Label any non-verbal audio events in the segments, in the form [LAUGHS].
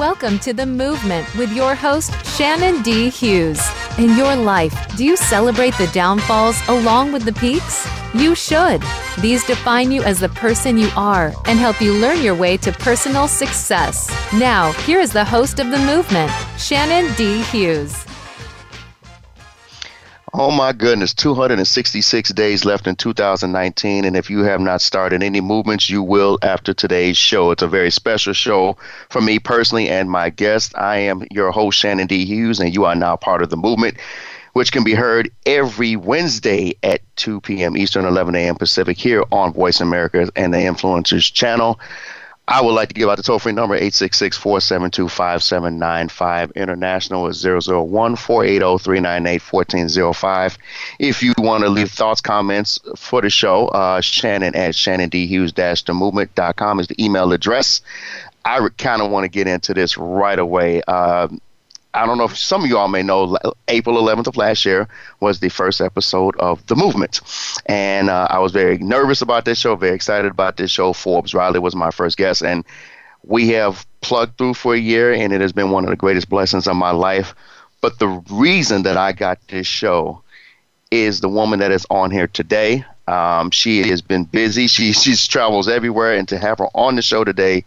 Welcome to The Movement with your host, Shannon D. Hughes. In your life, do you celebrate the downfalls along with the peaks? You should. These define you as the person you are and help you learn your way to personal success. Now, here is the host of The Movement, Shannon D. Hughes. Oh my goodness, 266 days left in 2019. And if you have not started any movements, you will after today's show. It's a very special show for me personally and my guest. I am your host, Shannon D. Hughes, and you are now part of the movement, which can be heard every Wednesday at 2 p.m. Eastern, 11 a.m. Pacific here on Voice America and the Influencers channel. I would like to give out the toll free number 866 472 5795. International is 001 480 398 1405. If you want to leave thoughts, comments for the show, uh, Shannon at shannondhughes the movement.com is the email address. I kind of want to get into this right away. Uh, I don't know if some of y'all may know, April 11th of last year was the first episode of The Movement. And uh, I was very nervous about this show, very excited about this show. Forbes Riley was my first guest. And we have plugged through for a year, and it has been one of the greatest blessings of my life. But the reason that I got this show is the woman that is on here today. Um, she has been busy. She she travels everywhere, and to have her on the show today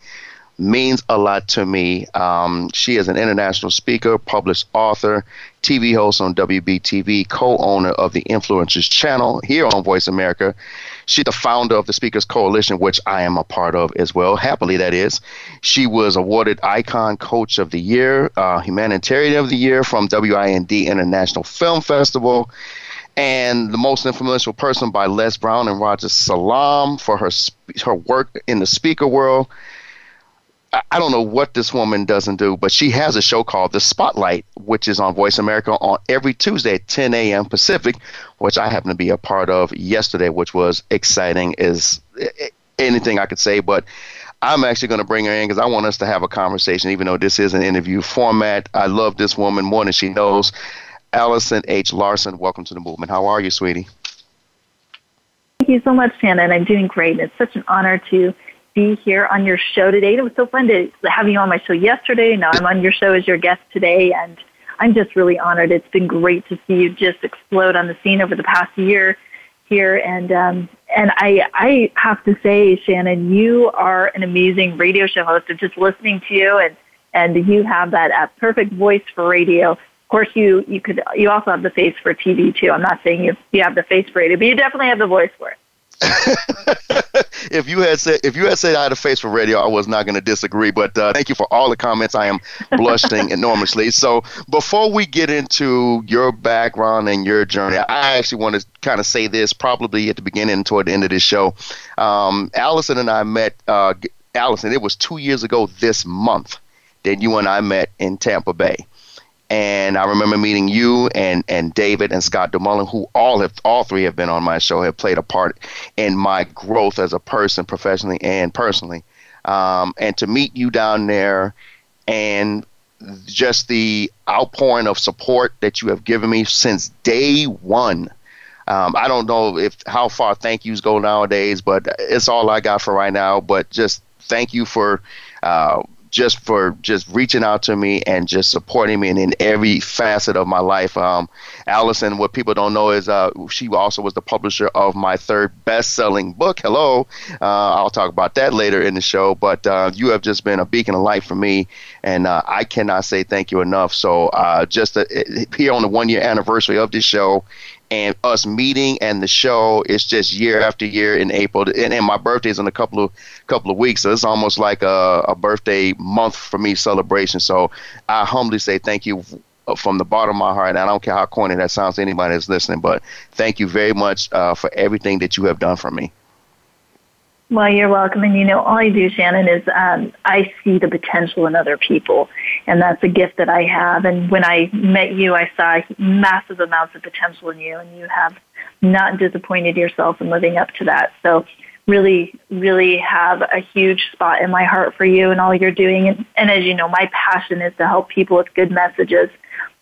means a lot to me. Um, she is an international speaker, published author, TV host on WBTV, co owner of the Influencers Channel here on Voice America. She's the founder of the Speakers Coalition, which I am a part of as well. Happily, that is. She was awarded Icon Coach of the Year, uh, Humanitarian of the Year from WIND International Film Festival and the most influential person by Les Brown and Roger Salam for her her work in the speaker world. I don't know what this woman doesn't do, but she has a show called The Spotlight, which is on Voice America on every Tuesday at 10 a.m. Pacific, which I happen to be a part of yesterday, which was exciting as anything I could say. But I'm actually going to bring her in because I want us to have a conversation, even though this is an interview format. I love this woman more than she knows. Allison H. Larsen, welcome to the movement. How are you, sweetie? Thank you so much, Shannon. I'm doing great. It's such an honor to be here on your show today. It was so fun to have you on my show yesterday. Now I'm on your show as your guest today, and I'm just really honored. It's been great to see you just explode on the scene over the past year here, and um, and I I have to say, Shannon, you are an amazing radio show host. Of just listening to you, and and you have that uh, perfect voice for radio. Of course, you you could you also have the face for TV too. I'm not saying you you have the face for radio, but you definitely have the voice for it. [LAUGHS] if you had said if you had said I had a face for radio, I was not going to disagree. But uh, thank you for all the comments. I am blushing [LAUGHS] enormously. So before we get into your background and your journey, I actually want to kind of say this probably at the beginning and toward the end of this show. Um, Allison and I met. Uh, Allison, it was two years ago this month that you and I met in Tampa Bay. And I remember meeting you and, and David and Scott DeMullen, who all have all three have been on my show, have played a part in my growth as a person, professionally and personally. Um, and to meet you down there and just the outpouring of support that you have given me since day one. Um, I don't know if how far thank yous go nowadays, but it's all I got for right now. But just thank you for uh, just for just reaching out to me and just supporting me in, in every facet of my life. Um, Allison, what people don't know is uh, she also was the publisher of my third best-selling book. Hello, uh, I'll talk about that later in the show. But uh, you have just been a beacon of light for me, and uh, I cannot say thank you enough. So uh, just uh, here on the one-year anniversary of this show, and us meeting and the show is just year after year in April. And, and my birthday is in a couple of couple of weeks, so it's almost like a, a birthday month for me celebration. So I humbly say thank you from the bottom of my heart. And I don't care how corny that sounds to anybody that's listening, but thank you very much uh, for everything that you have done for me. Well, you're welcome. And you know, all I do, Shannon, is um, I see the potential in other people. And that's a gift that I have. And when I met you, I saw massive amounts of potential in you. And you have not disappointed yourself in living up to that. So really, really have a huge spot in my heart for you and all you're doing. And, and as you know, my passion is to help people with good messages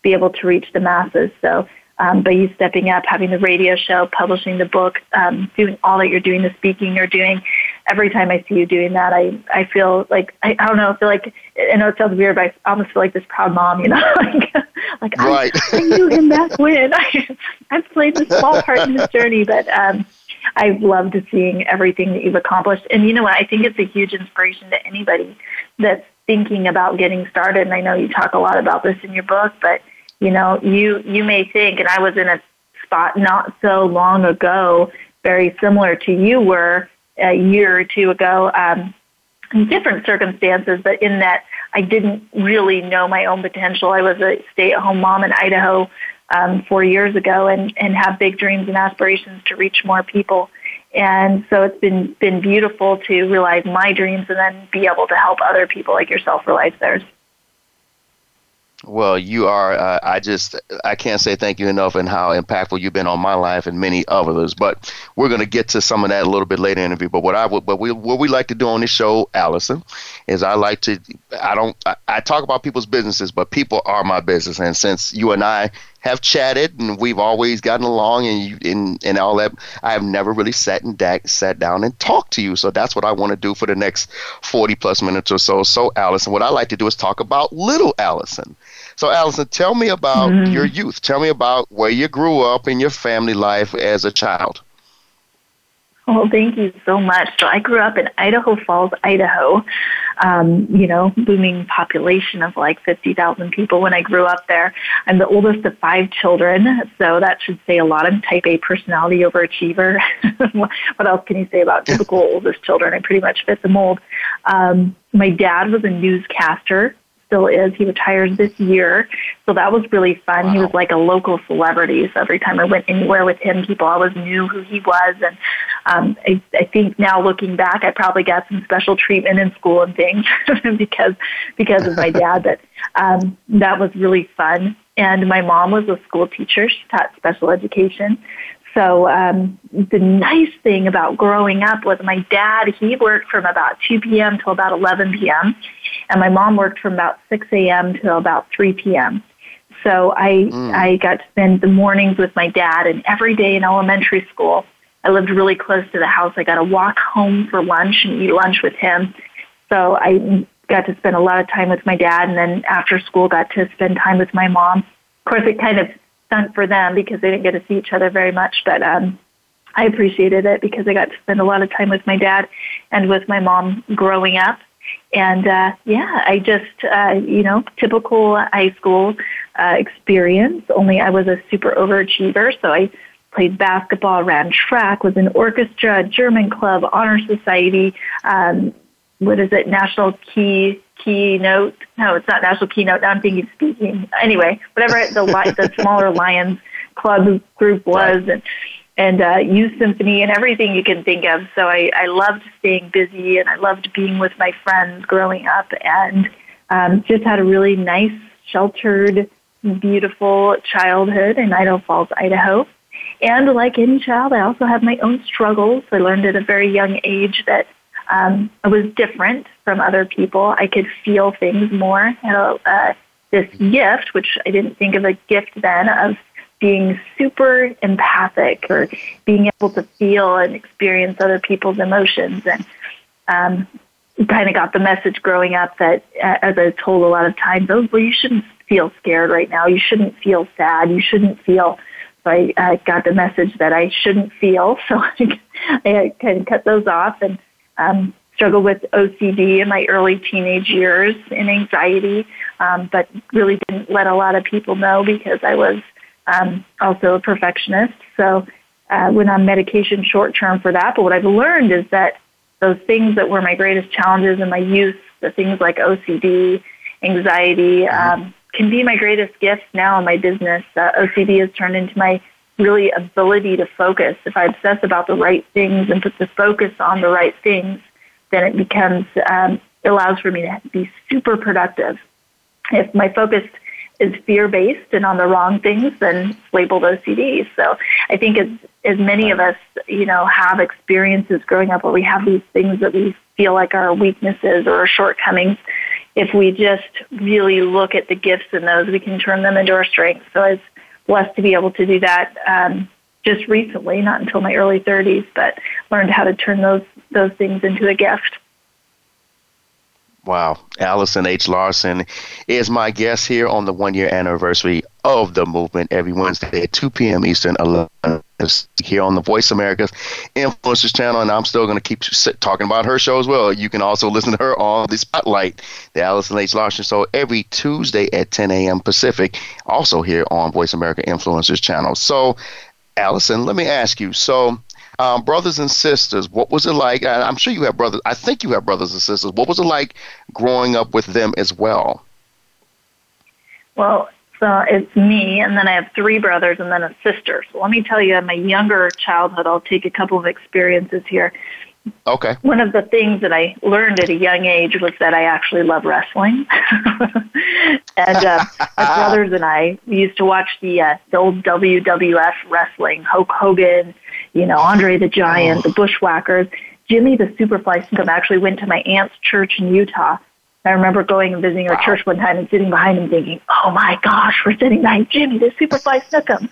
be able to reach the masses. So um, by you stepping up, having the radio show, publishing the book, um, doing all that you're doing, the speaking you're doing, every time I see you doing that, I I feel like I, I don't know, I feel like I know it sounds weird, but I almost feel like this proud mom, you know, [LAUGHS] like like right. I, I knew him back when I I've played this small part in his journey, but um, I've loved seeing everything that you've accomplished. And you know what? I think it's a huge inspiration to anybody that's thinking about getting started. And I know you talk a lot about this in your book, but you know, you you may think, and I was in a spot not so long ago, very similar to you were a year or two ago, um, in different circumstances, but in that I didn't really know my own potential. I was a stay-at-home mom in Idaho um, four years ago, and and have big dreams and aspirations to reach more people. And so it's been been beautiful to realize my dreams and then be able to help other people like yourself realize theirs. Well, you are. Uh, I just I can't say thank you enough and how impactful you've been on my life and many others. But we're going to get to some of that a little bit later in the interview. But what I would, what we what we like to do on this show, Allison, is I like to. I don't. I, I talk about people's businesses, but people are my business. And since you and I have chatted and we've always gotten along and you, and, and all that. I have never really sat and da- sat down and talked to you. So that's what I want to do for the next 40 plus minutes or so. So Allison, what I like to do is talk about little Allison. So Allison, tell me about mm-hmm. your youth. Tell me about where you grew up in your family life as a child. Well, thank you so much. So I grew up in Idaho Falls, Idaho. Um, you know, booming population of like 50,000 people when I grew up there. I'm the oldest of five children, so that should say a lot. I'm type A personality overachiever. [LAUGHS] what else can you say about typical [LAUGHS] oldest children? I pretty much fit the mold. Um, my dad was a newscaster still is. He retires this year. So that was really fun. Wow. He was like a local celebrity. So every time I went anywhere with him, people always knew who he was. And um, I, I think now looking back, I probably got some special treatment in school and things [LAUGHS] because because of my [LAUGHS] dad. But um, that was really fun. And my mom was a school teacher. She taught special education. So um, the nice thing about growing up was my dad, he worked from about 2 p.m. till about 11 p.m. And my mom worked from about 6 a.m. till about 3 p.m. So I, mm. I got to spend the mornings with my dad and every day in elementary school. I lived really close to the house. I got to walk home for lunch and eat lunch with him. So I got to spend a lot of time with my dad and then after school got to spend time with my mom. Of course, it kind of stunk for them because they didn't get to see each other very much, but um, I appreciated it because I got to spend a lot of time with my dad and with my mom growing up. And uh, yeah, I just, uh, you know, typical high school uh, experience, only I was a super overachiever. So I played basketball, ran track, was in orchestra, German club, honor society, um, what is it, national key keynote. No, it's not national keynote. Now I'm thinking speaking. Anyway, whatever the [LAUGHS] the smaller Lions club group was, and and uh, youth symphony and everything you can think of. So I, I loved staying busy and I loved being with my friends growing up, and um, just had a really nice, sheltered, beautiful childhood in Idaho Falls, Idaho. And like any child, I also have my own struggles. I learned at a very young age that um, I was different from other people. I could feel things more. I had uh, this gift, which I didn't think of a gift then, of being super empathic or being able to feel and experience other people's emotions. And um, kind of got the message growing up that, uh, as I told a lot of times, oh, well, you shouldn't feel scared right now. You shouldn't feel sad. You shouldn't feel. So I, I got the message that I shouldn't feel. [LAUGHS] So I, I kind cut those off and um, struggled with OCD in my early teenage years and anxiety, um, but really didn't let a lot of people know because I was um, also a perfectionist. So uh, went on medication short term for that. But what I've learned is that those things that were my greatest challenges in my youth, the things like OCD, anxiety, mm-hmm. um, can be my greatest gifts now in my business. Uh, OCD has turned into my really ability to focus. If I obsess about the right things and put the focus on the right things, then it becomes um, allows for me to be super productive. If my focus is fear based and on the wrong things, then it's labeled OCD. So I think as as many of us, you know, have experiences growing up where we have these things that we feel like are weaknesses or shortcomings, if we just really look at the gifts in those, we can turn them into our strengths. So I was blessed to be able to do that um, just recently, not until my early 30s, but learned how to turn those those things into a gift. Wow. Allison H. Larsen is my guest here on the one year anniversary of the movement every Wednesday at 2 p.m. Eastern, 11 here on the Voice America's Influencers channel. And I'm still going to keep talking about her show as well. You can also listen to her on the Spotlight, the Allison H. Larsen Show, every Tuesday at 10 a.m. Pacific, also here on Voice America Influencers channel. So, Allison, let me ask you. So, um, brothers and sisters, what was it like? I'm sure you have brothers. I think you have brothers and sisters. What was it like growing up with them as well? Well, so it's me, and then I have three brothers and then a sister. So let me tell you, in my younger childhood, I'll take a couple of experiences here. Okay. One of the things that I learned at a young age was that I actually love wrestling. [LAUGHS] and uh, my [LAUGHS] brothers and I used to watch the, uh, the old WWF wrestling, Hulk Hogan, you know, Andre the Giant, oh. the Bushwhackers. Jimmy the Superfly Snuka actually went to my aunt's church in Utah. I remember going and visiting her wow. church one time and sitting behind him thinking, oh my gosh, we're sitting behind Jimmy, the Superfly Snuka.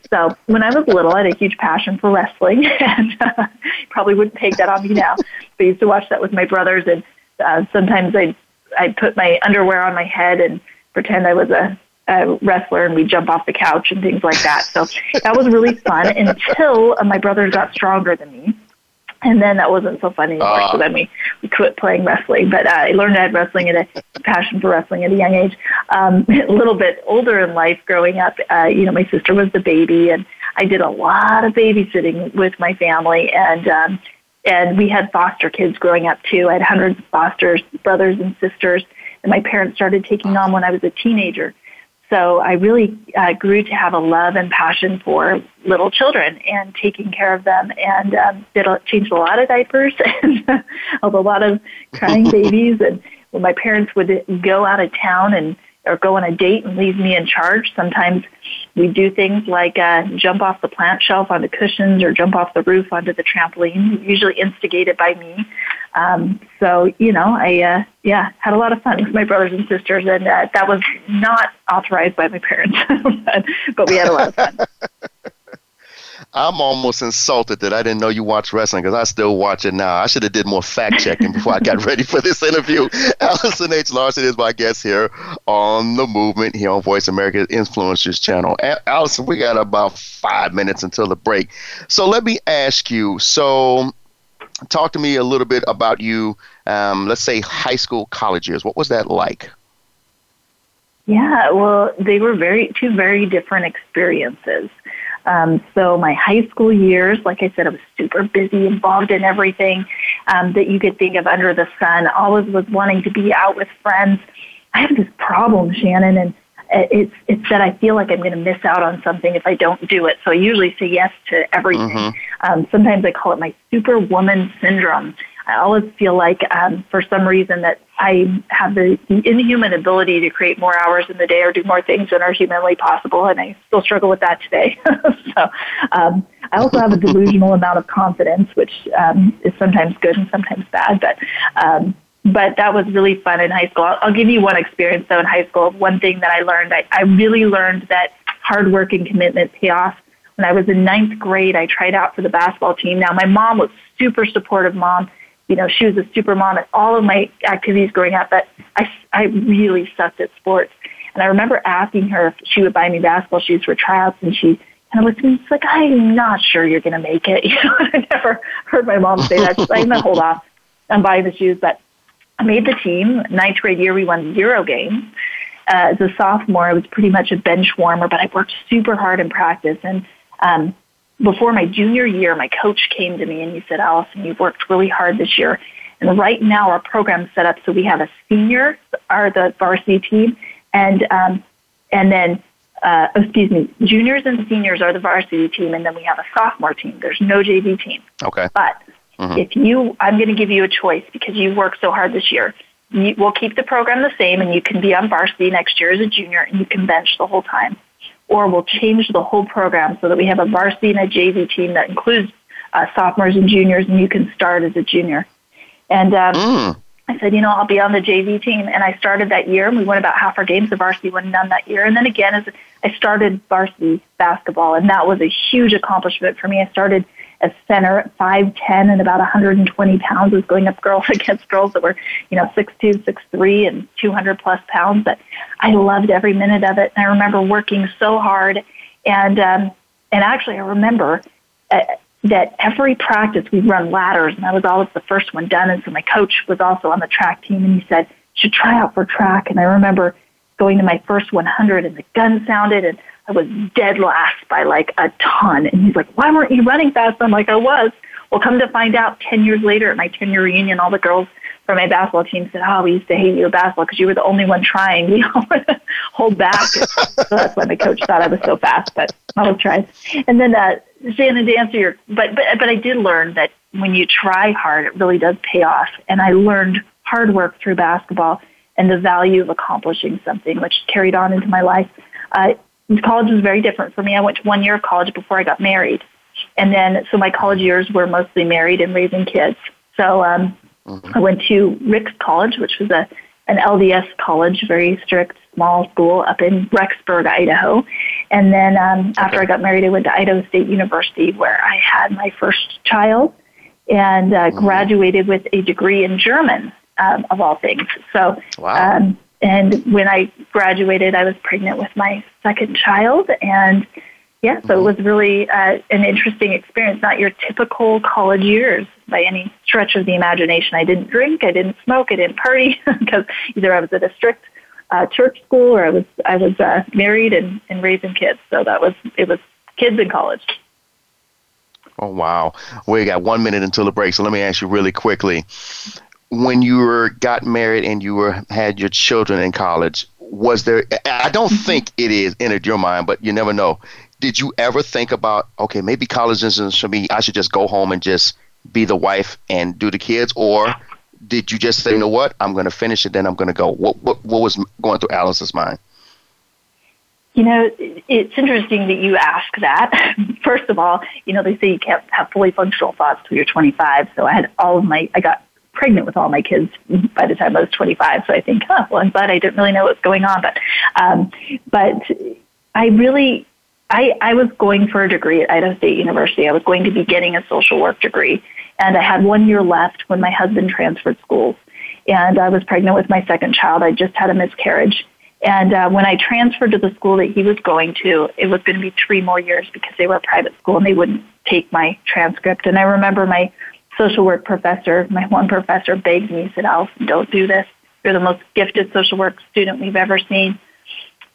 [LAUGHS] so when I was little, I had a huge passion for wrestling [LAUGHS] and uh, probably wouldn't take that on me now. But I used to watch that with my brothers and uh, sometimes I'd, I'd put my underwear on my head and pretend I was a a wrestler and we'd jump off the couch and things like that. So that was really fun until uh, my brothers got stronger than me. And then that wasn't so fun anymore. Uh. So then we, we quit playing wrestling. But uh, I learned I had wrestling and a passion for wrestling at a young age. Um, [LAUGHS] a little bit older in life, growing up, uh, you know, my sister was the baby, and I did a lot of babysitting with my family. And um, and we had foster kids growing up too. I had hundreds of foster brothers and sisters, and my parents started taking on when I was a teenager. So I really uh, grew to have a love and passion for little children and taking care of them, and um, did a, changed a lot of diapers [LAUGHS] and a lot of crying [LAUGHS] babies. And when my parents would go out of town and or go on a date and leave me in charge. Sometimes we do things like uh, jump off the plant shelf onto cushions or jump off the roof onto the trampoline, usually instigated by me. Um, so, you know, I, uh, yeah, had a lot of fun with my brothers and sisters, and uh, that was not authorized by my parents, [LAUGHS] but, but we had a lot of fun. [LAUGHS] I'm almost insulted that I didn't know you watch wrestling because I still watch it now. I should have did more fact checking [LAUGHS] before I got ready for this interview. [LAUGHS] Allison H. Larsen is my guest here on the movement here on Voice America Influencers channel. A- Allison, we got about five minutes until the break, so let me ask you. So, talk to me a little bit about you. Um, let's say high school, college years. What was that like? Yeah, well, they were very two very different experiences. Um, so my high school years, like I said, I was super busy, involved in everything um, that you could think of under the sun. Always was wanting to be out with friends. I have this problem, Shannon, and it's it's that I feel like I'm going to miss out on something if I don't do it. So I usually say yes to everything. Mm-hmm. Um, sometimes I call it my superwoman syndrome. I always feel like, um, for some reason, that I have the, inhuman ability to create more hours in the day or do more things than are humanly possible, and I still struggle with that today. [LAUGHS] so, um, I also have a delusional amount of confidence, which um, is sometimes good and sometimes bad. But um, but that was really fun in high school. I'll, I'll give you one experience though in high school. One thing that I learned, I, I really learned that hard work and commitment pay off. When I was in ninth grade, I tried out for the basketball team. Now my mom was super supportive mom you know, she was a super mom at all of my activities growing up, but I, I really sucked at sports. And I remember asking her if she would buy me basketball shoes for tryouts, and she kind of looked at me. She's like, "I'm not sure you're going to make it." [LAUGHS] You know, I never heard my mom say that. She's like, "I'm going to hold off on buying the shoes." But I made the team. Ninth grade year, we won zero games. Uh, as a sophomore, I was pretty much a bench warmer, but I worked super hard in practice. And um, before my junior year, my coach came to me and he said, Allison, you've worked really hard this year. And right now our program's set up so we have a senior, are the varsity team, and um, and then uh, excuse me, juniors and seniors are the varsity team, and then we have a sophomore team. There's no JV team. Okay. But mm-hmm. if you, I'm going to give you a choice because you worked so hard this year. You, we'll keep the program the same, and you can be on varsity next year as a junior, and you can bench the whole time or we'll change the whole program so that we have a varsity and a JV team that includes uh, sophomores and juniors, and you can start as a junior. And um, mm. I said, you know, I'll be on the JV team. And I started that year, and we won about half our games. The varsity won none that year. And then again, as I started varsity basketball, and that was a huge accomplishment for me. I started as center at 5'10 and about 120 pounds, was going up girls [LAUGHS] against girls that were, you know, 6'2, 6'3 and 200 plus pounds. But I loved every minute of it. And I remember working so hard. And, um, and actually, I remember uh, that every practice we'd run ladders, and I was always the first one done. And so my coach was also on the track team, and he said, should try out for track. And I remember going to my first 100, and the gun sounded, and I was dead last by like a ton. And he's like, why weren't you running fast? I'm like, I was. Well, come to find out, 10 years later at my 10 year reunion, all the girls from my basketball team said, oh, we used to hate you at basketball because you were the only one trying. [LAUGHS] We all hold back. [LAUGHS] so that's why my coach thought I was so fast, but I was trying. And then, uh, Shannon, to answer your, but, but, but I did learn that when you try hard, it really does pay off. And I learned hard work through basketball and the value of accomplishing something, which carried on into my life. Uh, college was very different for me. I went to one year of college before I got married. And then, so my college years were mostly married and raising kids. So um, mm-hmm. I went to Ricks College, which was a an LDS college, very strict, small school up in Rexburg, Idaho. And then um, after okay. I got married, I went to Idaho State University, where I had my first child and uh, mm-hmm. graduated with a degree in German, um, of all things. So wow. um, and when I graduated, I was pregnant with my second child. And yeah, so it mm-hmm. was really uh, an interesting experience, not your typical college years by any stretch of the imagination. I didn't drink, I didn't smoke, I didn't party [LAUGHS] because either I was at a strict uh, church school or I was I was uh, married and, and raising kids. So that was it was kids in college. Oh wow! We got one minute until the break, so let me ask you really quickly: when you were got married and you were had your children in college, was there? I don't mm-hmm. think it is entered your mind, but you never know. Did you ever think about okay, maybe college isn't for me? I should just go home and just be the wife and do the kids, or did you just say, you know what, I'm going to finish it, then I'm going to go? What, what what was going through Alice's mind? You know, it's interesting that you ask that. [LAUGHS] First of all, you know, they say you can't have fully functional thoughts till you're 25. So I had all of my, I got pregnant with all my kids by the time I was 25. So I think, oh, well, I'm glad I didn't really know what's going on. But, um, but I really, I, I was going for a degree at Idaho State University. I was going to be getting a social work degree. And I had one year left when my husband transferred schools. And I was pregnant with my second child. I just had a miscarriage. And uh, when I transferred to the school that he was going to, it was going to be three more years because they were a private school and they wouldn't take my transcript. And I remember my social work professor, my one professor begged me, said, Allison, don't do this. You're the most gifted social work student we've ever seen.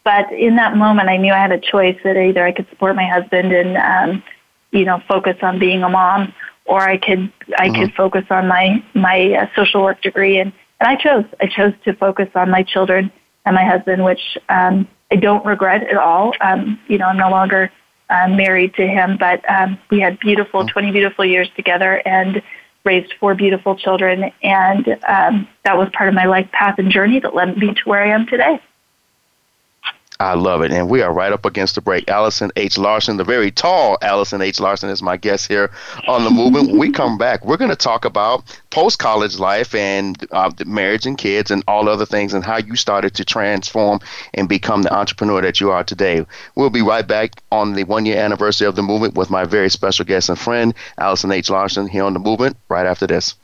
But in that moment, I knew I had a choice that either I could support my husband and, um, you know, focus on being a mom, or I could I mm-hmm. could focus on my my uh, social work degree. And, and I chose I chose to focus on my children and my husband, which um, I don't regret at all. Um, you know, I'm no longer uh, married to him, but um, we had beautiful, mm. 20 beautiful years together and raised four beautiful children. And um, that was part of my life path and journey that led me to where I am today. I love it. And we are right up against the break. Allison H. Larsen, the very tall Allison H. Larsen, is my guest here on the movement. when we come back, we're going to talk about post college life and uh, marriage and kids and all other things and how you started to transform and become the entrepreneur that you are today. We'll be right back on the one year anniversary of the movement with my very special guest and friend, Allison H. Larsen, here on the movement right after this.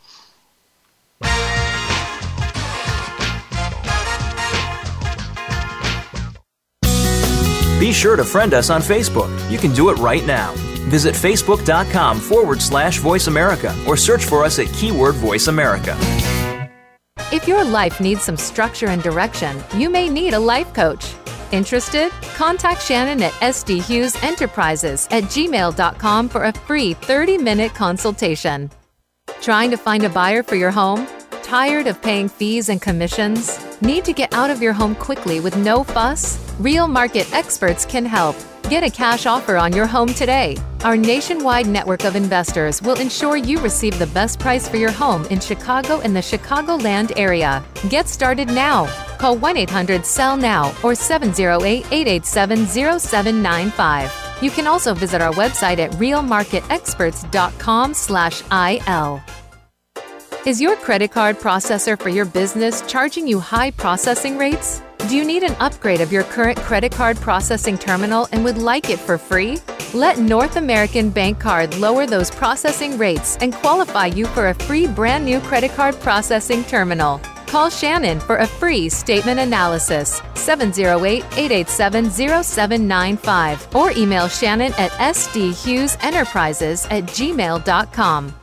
Sure to friend us on Facebook. You can do it right now. Visit facebook.com forward slash voice America or search for us at keyword voice America. If your life needs some structure and direction, you may need a life coach. Interested? Contact Shannon at SD Hughes Enterprises at gmail.com for a free 30 minute consultation. Trying to find a buyer for your home? Tired of paying fees and commissions? Need to get out of your home quickly with no fuss? Real Market experts can help. Get a cash offer on your home today. Our nationwide network of investors will ensure you receive the best price for your home in Chicago and the Chicagoland area. Get started now. Call 1 800 SELL NOW or 708 887 0795. You can also visit our website at realmarketexperts.com slash IL. Is your credit card processor for your business charging you high processing rates? Do you need an upgrade of your current credit card processing terminal and would like it for free? Let North American Bancard lower those processing rates and qualify you for a free brand new credit card processing terminal. Call Shannon for a free statement analysis 708 887 0795 or email Shannon at sdhughesenterprises at gmail.com.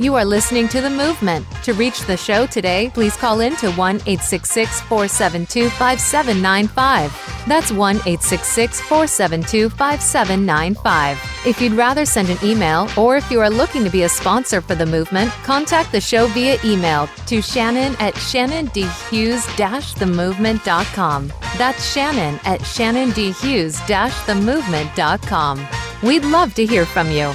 You are listening to The Movement. To reach the show today, please call in to 1 866 472 5795. That's 1 866 472 5795. If you'd rather send an email, or if you are looking to be a sponsor for The Movement, contact the show via email to Shannon at shannondhughes themovement.com. That's Shannon at shannondhughes themovement.com. We'd love to hear from you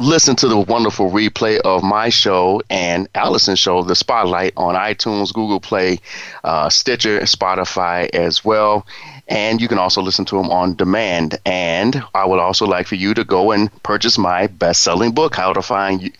listen to the wonderful replay of my show and Allison's show, The Spotlight, on iTunes, Google Play, uh, Stitcher, Spotify as well. And you can also listen to them on demand. And I would also like for you to go and purchase my best selling book, How to Find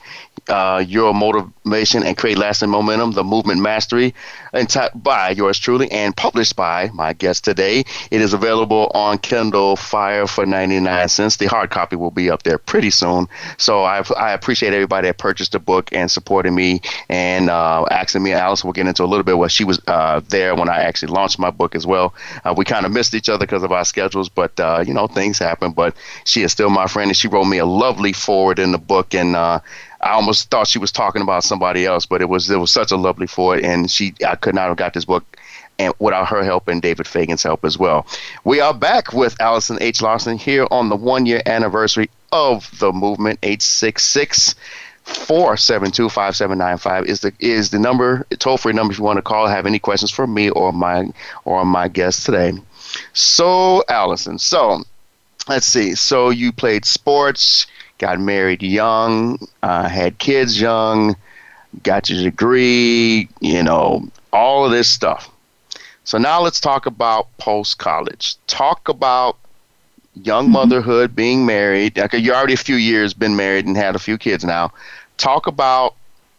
uh, Your Motivation and Create Lasting Momentum, The Movement Mastery and t- by yours truly and published by my guest today. It is available on Kindle Fire for 99 cents. The hard copy will be up there pretty soon. So I, I appreciate everybody that purchased the book and supporting me and uh, asking me. Alice will get into a little bit what she was uh, there when I actually launched my book as well. Uh, we kind of missed each other because of our schedules, but uh, you know things happen. But she is still my friend, and she wrote me a lovely forward in the book, and uh, I almost thought she was talking about somebody else, but it was it was such a lovely forward, and she I could not have got this book and without her help and David Fagan's help as well. We are back with Allison H. Larsen here on the one year anniversary of the movement 866 472 5795 is the is the number toll free number if you want to call have any questions for me or my or my guest today. So Allison, so let's see. So you played sports, got married young, uh, had kids young, got your degree, you know, all of this stuff. So now let's talk about post college. Talk about young mm-hmm. motherhood, being married. Okay, you're already a few years been married and had a few kids now. Talk about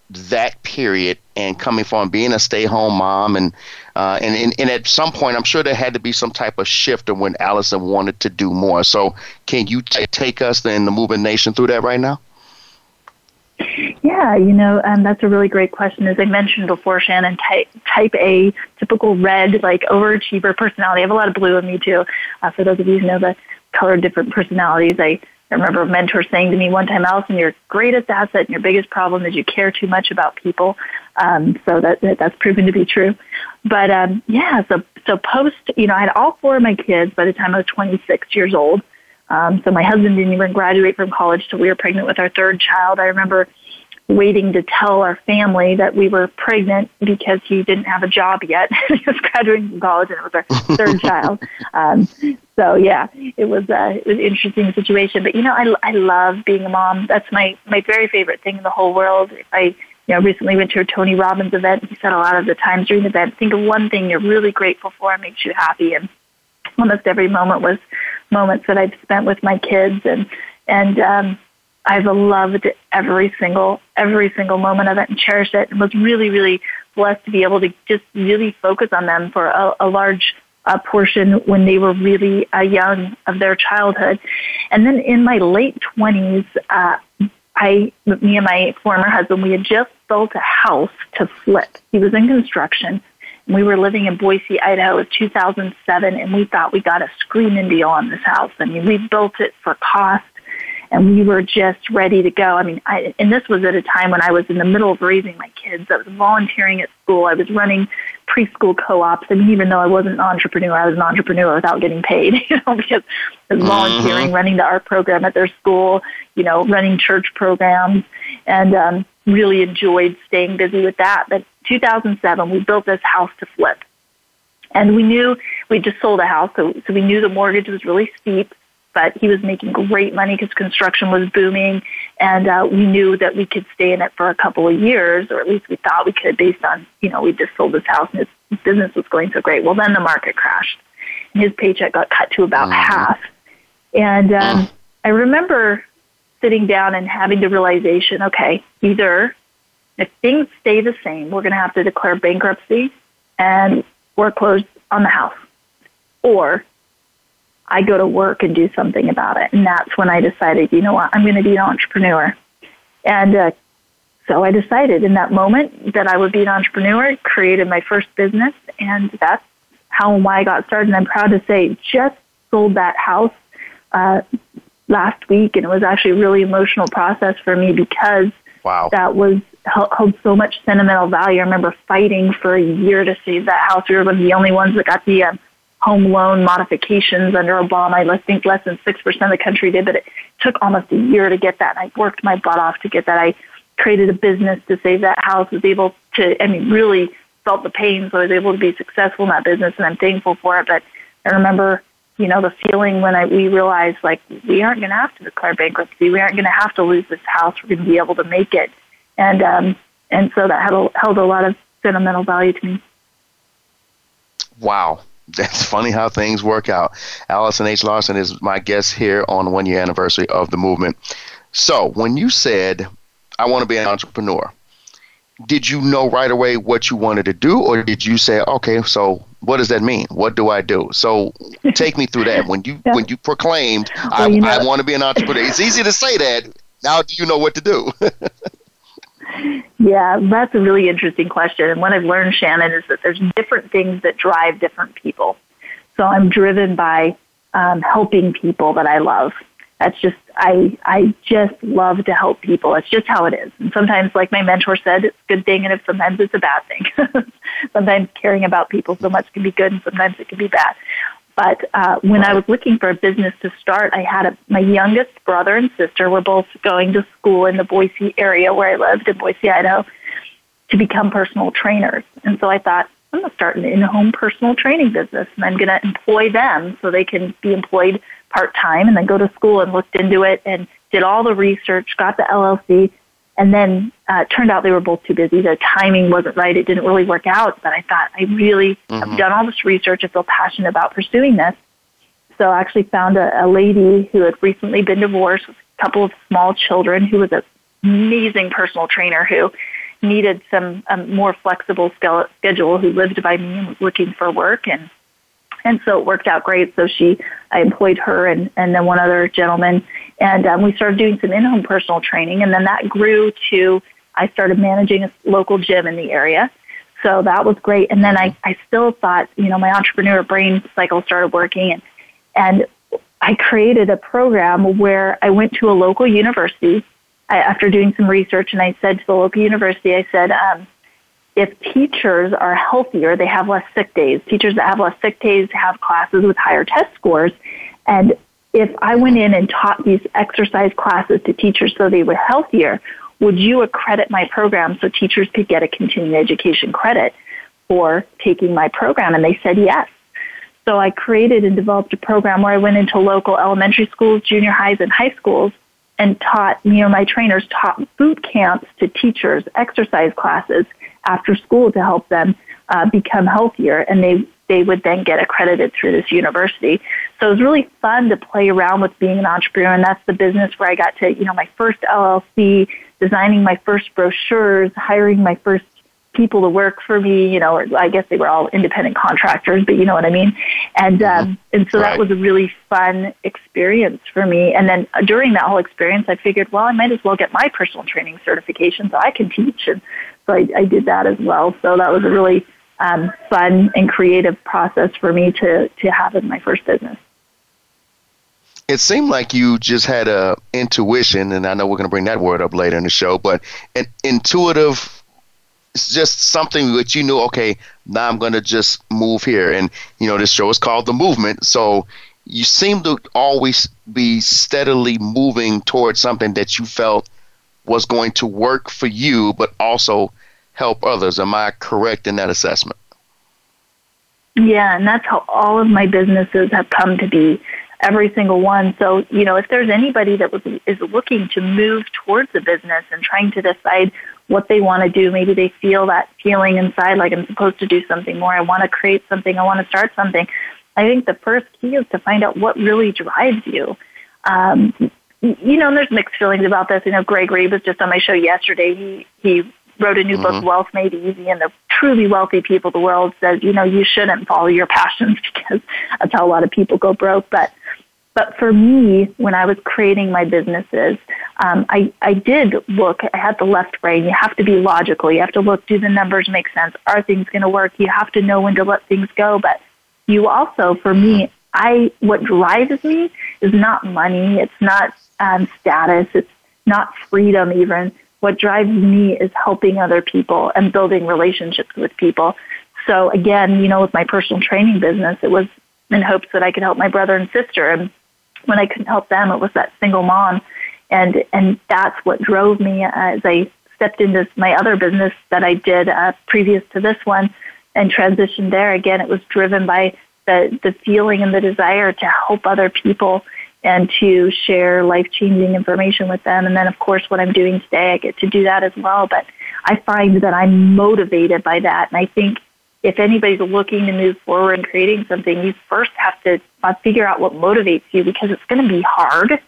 that period and coming from being a stay-home mom and uh, and, and, and at some point i'm sure there had to be some type of shift of when allison wanted to do more so can you t- take us in the moving nation through that right now yeah, you know, um, that's a really great question. As I mentioned before, Shannon, type, type A, typical red, like overachiever personality. I have a lot of blue in me too. Uh, for those of you who know the color of different personalities, I I remember a mentor saying to me one time, Allison, your greatest asset and your biggest problem is you care too much about people. Um, so that, that that's proven to be true. But um, yeah, so so post, you know, I had all four of my kids by the time I was 26 years old. Um, so my husband didn't even graduate from college till we were pregnant with our third child. I remember waiting to tell our family that we were pregnant because he didn't have a job yet. [LAUGHS] he was graduating from college and it was our third [LAUGHS] child. Um, so yeah, it was uh, it was an interesting situation. But you know, I I love being a mom. That's my my very favorite thing in the whole world. If I know recently went to a Tony Robbins event, he said a lot of the times during the event, think of one thing you're really grateful for and makes you happy. And almost every moment was moments that I've spent with my kids. And and um, I've loved every single every single moment of it and cherished it and was really really blessed to be able to just really focus on them for a, a large uh, portion when they were really uh, young of their childhood, and then in my late twenties, uh, I me and my former husband we had just built a house to flip. He was in construction. And we were living in Boise, Idaho. Was 2007, and we thought we got a screaming deal on this house. I mean, we built it for cost and we were just ready to go. I mean, I, and this was at a time when I was in the middle of raising my kids. I was volunteering at school. I was running preschool co-ops. I mean, even though I wasn't an entrepreneur, I was an entrepreneur without getting paid, [LAUGHS] you know, because I was volunteering, mm-hmm. running the art program at their school, you know, running church programs, and um, really enjoyed staying busy with that. But 2007, we built this house to flip. And we knew we just sold a house, so, so we knew the mortgage was really steep but he was making great money because construction was booming, and uh, we knew that we could stay in it for a couple of years, or at least we thought we could, based on you know we just sold this house and his business was going so great. Well, then the market crashed, and his paycheck got cut to about mm-hmm. half. And um, mm. I remember sitting down and having the realization okay, either if things stay the same, we're going to have to declare bankruptcy and we're closed on the house, or I go to work and do something about it. And that's when I decided, you know what, I'm going to be an entrepreneur. And uh, so I decided in that moment that I would be an entrepreneur, created my first business, and that's how and why I got started. And I'm proud to say, just sold that house uh, last week, and it was actually a really emotional process for me because wow. that was held so much sentimental value. I remember fighting for a year to save that house. We were one of the only ones that got the um, home loan modifications under Obama. I think less than 6% of the country did, but it took almost a year to get that. And I worked my butt off to get that. I created a business to save that house, was able to, I mean, really felt the pain, so I was able to be successful in that business, and I'm thankful for it. But I remember, you know, the feeling when I, we realized, like, we aren't going to have to declare bankruptcy. We aren't going to have to lose this house. We're going to be able to make it. And, um, and so that a, held a lot of sentimental value to me. Wow [LAUGHS] that's funny how things work out. Allison H. Larsen is my guest here on one year anniversary of the movement. So, when you said, I want to be an entrepreneur, did you know right away what you wanted to do, or did you say, okay, so what does that mean? What do I do? So, [LAUGHS] take me through that. When you yeah. when you proclaimed, well, I, you know, I want to be an entrepreneur, it's easy to say that. Now, do you know what to do? [LAUGHS] Yeah, that's a really interesting question. And what I've learned, Shannon, is that there's different things that drive different people. So I'm driven by um, helping people that I love. That's just I I just love to help people. It's just how it is. And sometimes, like my mentor said, it's a good thing, and if sometimes it's a bad thing. [LAUGHS] sometimes caring about people so much can be good, and sometimes it can be bad. But uh, when I was looking for a business to start, I had a, my youngest brother and sister were both going to school in the Boise area where I lived in Boise, Idaho, to become personal trainers. And so I thought, I'm going to start an in-home personal training business, and I'm going to employ them so they can be employed part-time, and then go to school and looked into it and did all the research, got the LLC, and then uh, turned out they were both too busy. The timing wasn't right. It didn't really work out. But I thought I really mm-hmm. have done all this research. I feel passionate about pursuing this. So I actually found a, a lady who had recently been divorced with a couple of small children who was an amazing personal trainer who needed some um, more flexible schedule who lived by me and was looking for work and and so it worked out great. So she, I employed her and, and then one other gentleman, and um, we started doing some in-home personal training, and then that grew to I started managing a local gym in the area. So that was great. And then I, I still thought, you know, my entrepreneur brain cycle started working, and and I created a program where I went to a local university I, after doing some research, and I said to the local university, I said, um, if teachers are healthier, they have less sick days. Teachers that have less sick days have classes with higher test scores. And if I went in and taught these exercise classes to teachers so they were healthier, would you accredit my program so teachers could get a continuing education credit for taking my program? And they said yes. So I created and developed a program where I went into local elementary schools, junior highs, and high schools and taught, you know, my trainers taught boot camps to teachers, exercise classes after school to help them uh, become healthier, and they they would then get accredited through this university. So it was really fun to play around with being an entrepreneur, and that's the business where I got to, you know, my first LLC, designing my first brochures, hiring my first people to work for me, you know, or I guess they were all independent contractors, but you know what I mean. And mm-hmm. um, and so right. that was a really fun experience for me. And then during that whole experience, I figured, well, I might as well get my personal training certification so I can teach. And so I, I did that as well. So that was a really um, fun and creative process for me to to have in my first business. It seemed like you just had a intuition, and I know we're going to bring that word up later in the show, but an intuitive it's just something that you knew okay now i'm going to just move here and you know this show is called the movement so you seem to always be steadily moving towards something that you felt was going to work for you, but also help others. Am I correct in that assessment? Yeah, and that's how all of my businesses have come to be, every single one. So, you know, if there's anybody that is looking to move towards a business and trying to decide what they want to do, maybe they feel that feeling inside like I'm supposed to do something more, I want to create something, I want to start something, I think the first key is to find out what really drives you. Um, you know, there's mixed feelings about this. You know, Gregory was just on my show yesterday. He he wrote a new mm-hmm. book, Wealth Made Easy, and the truly wealthy people of the world says, you know, you shouldn't follow your [LAUGHS] passions because that's how a lot of people go broke. But but for me, when I was creating my businesses, um, I, I did look, I had the left brain. You have to be logical. You have to look, do the numbers make sense? Are things going to work? You have to know when to let things go. But you also, for me, I, what drives me is not money. It's not um, status. It's not freedom even. What drives me is helping other people and building relationships with people. So again, you know, with my personal training business, it was in hopes that I could help my brother and sister. And when I couldn't help them, it was that single mom. And, and that's what drove me as I stepped into my other business that I did uh, previous to this one and transitioned there. Again, it was driven by the, the feeling and the desire to help other people and to share life changing information with them. And then, of course, what I'm doing today, I get to do that as well. But I find that I'm motivated by that. And I think if anybody's looking to move forward and creating something, you first have to uh, figure out what motivates you because it's going to be hard.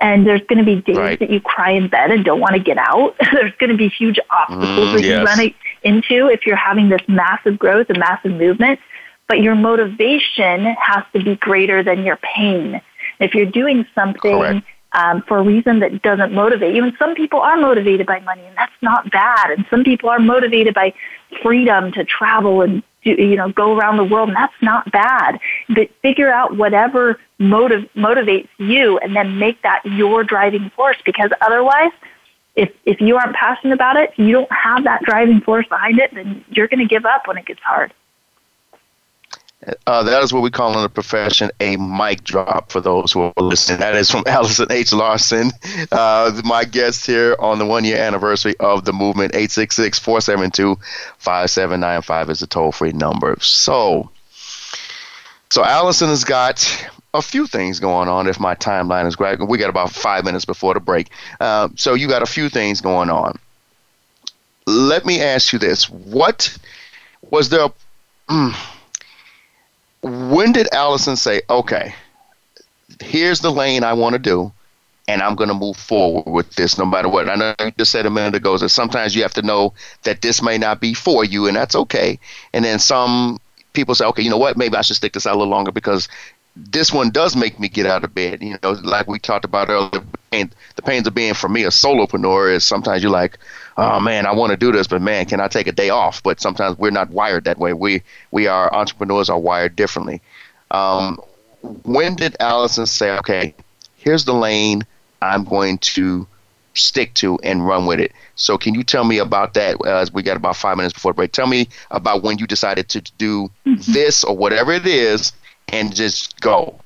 And there's going to be days right. that you cry in bed and don't want to get out. [LAUGHS] there's going to be huge obstacles mm, that yes. you run into if you're having this massive growth and massive movement. But your motivation has to be greater than your pain. If you're doing something um, for a reason that doesn't motivate you, and some people are motivated by money, and that's not bad. And some people are motivated by freedom to travel and do, you know go around the world, and that's not bad. But figure out whatever motive motivates you, and then make that your driving force. Because otherwise, if if you aren't passionate about it, you don't have that driving force behind it, then you're going to give up when it gets hard. Uh, that is what we call in the profession a mic drop for those who are listening. That is from [LAUGHS] Allison H. Larsen, uh, my guest here on the one year anniversary of the movement. 866 472 5795 is the toll free number. So, so Allison has got a few things going on if my timeline is correct. We got about five minutes before the break. Uh, so, you got a few things going on. Let me ask you this. What was there? Mm, when did Allison say, okay, here's the lane I want to do, and I'm going to move forward with this no matter what? I know you just said a minute ago that sometimes you have to know that this may not be for you, and that's okay. And then some people say, okay, you know what, maybe I should stick this out a little longer because this one does make me get out of bed. You know, like we talked about earlier, the pains of being for me a solopreneur is sometimes you're like, oh man, I want to do this, but man, can I take a day off? But sometimes we're not wired that way. We we are entrepreneurs are wired differently. Um, when did Allison say, okay, here's the lane I'm going to stick to and run with it? So can you tell me about that? As we got about five minutes before the break, tell me about when you decided to do mm-hmm. this or whatever it is and just go.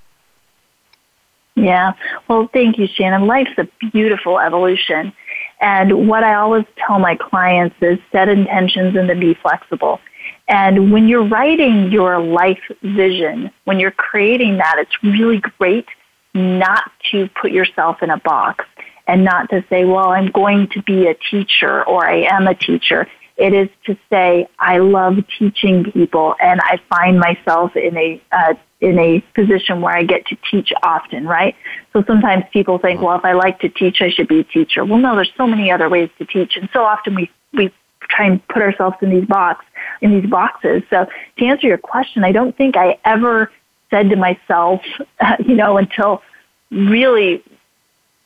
Yeah. Well, thank you, Shannon. Life's a beautiful evolution. And what I always tell my clients is set intentions and then be flexible. And when you're writing your life vision, when you're creating that, it's really great not to put yourself in a box and not to say, well, I'm going to be a teacher or I am a teacher. It is to say, I love teaching people and I find myself in a, uh, in a position where I get to teach often, right? So sometimes people think, well, if I like to teach, I should be a teacher. Well, no, there's so many other ways to teach. And so often we, we try and put ourselves in these box, in these boxes. So to answer your question, I don't think I ever said to myself, [LAUGHS] you know, until really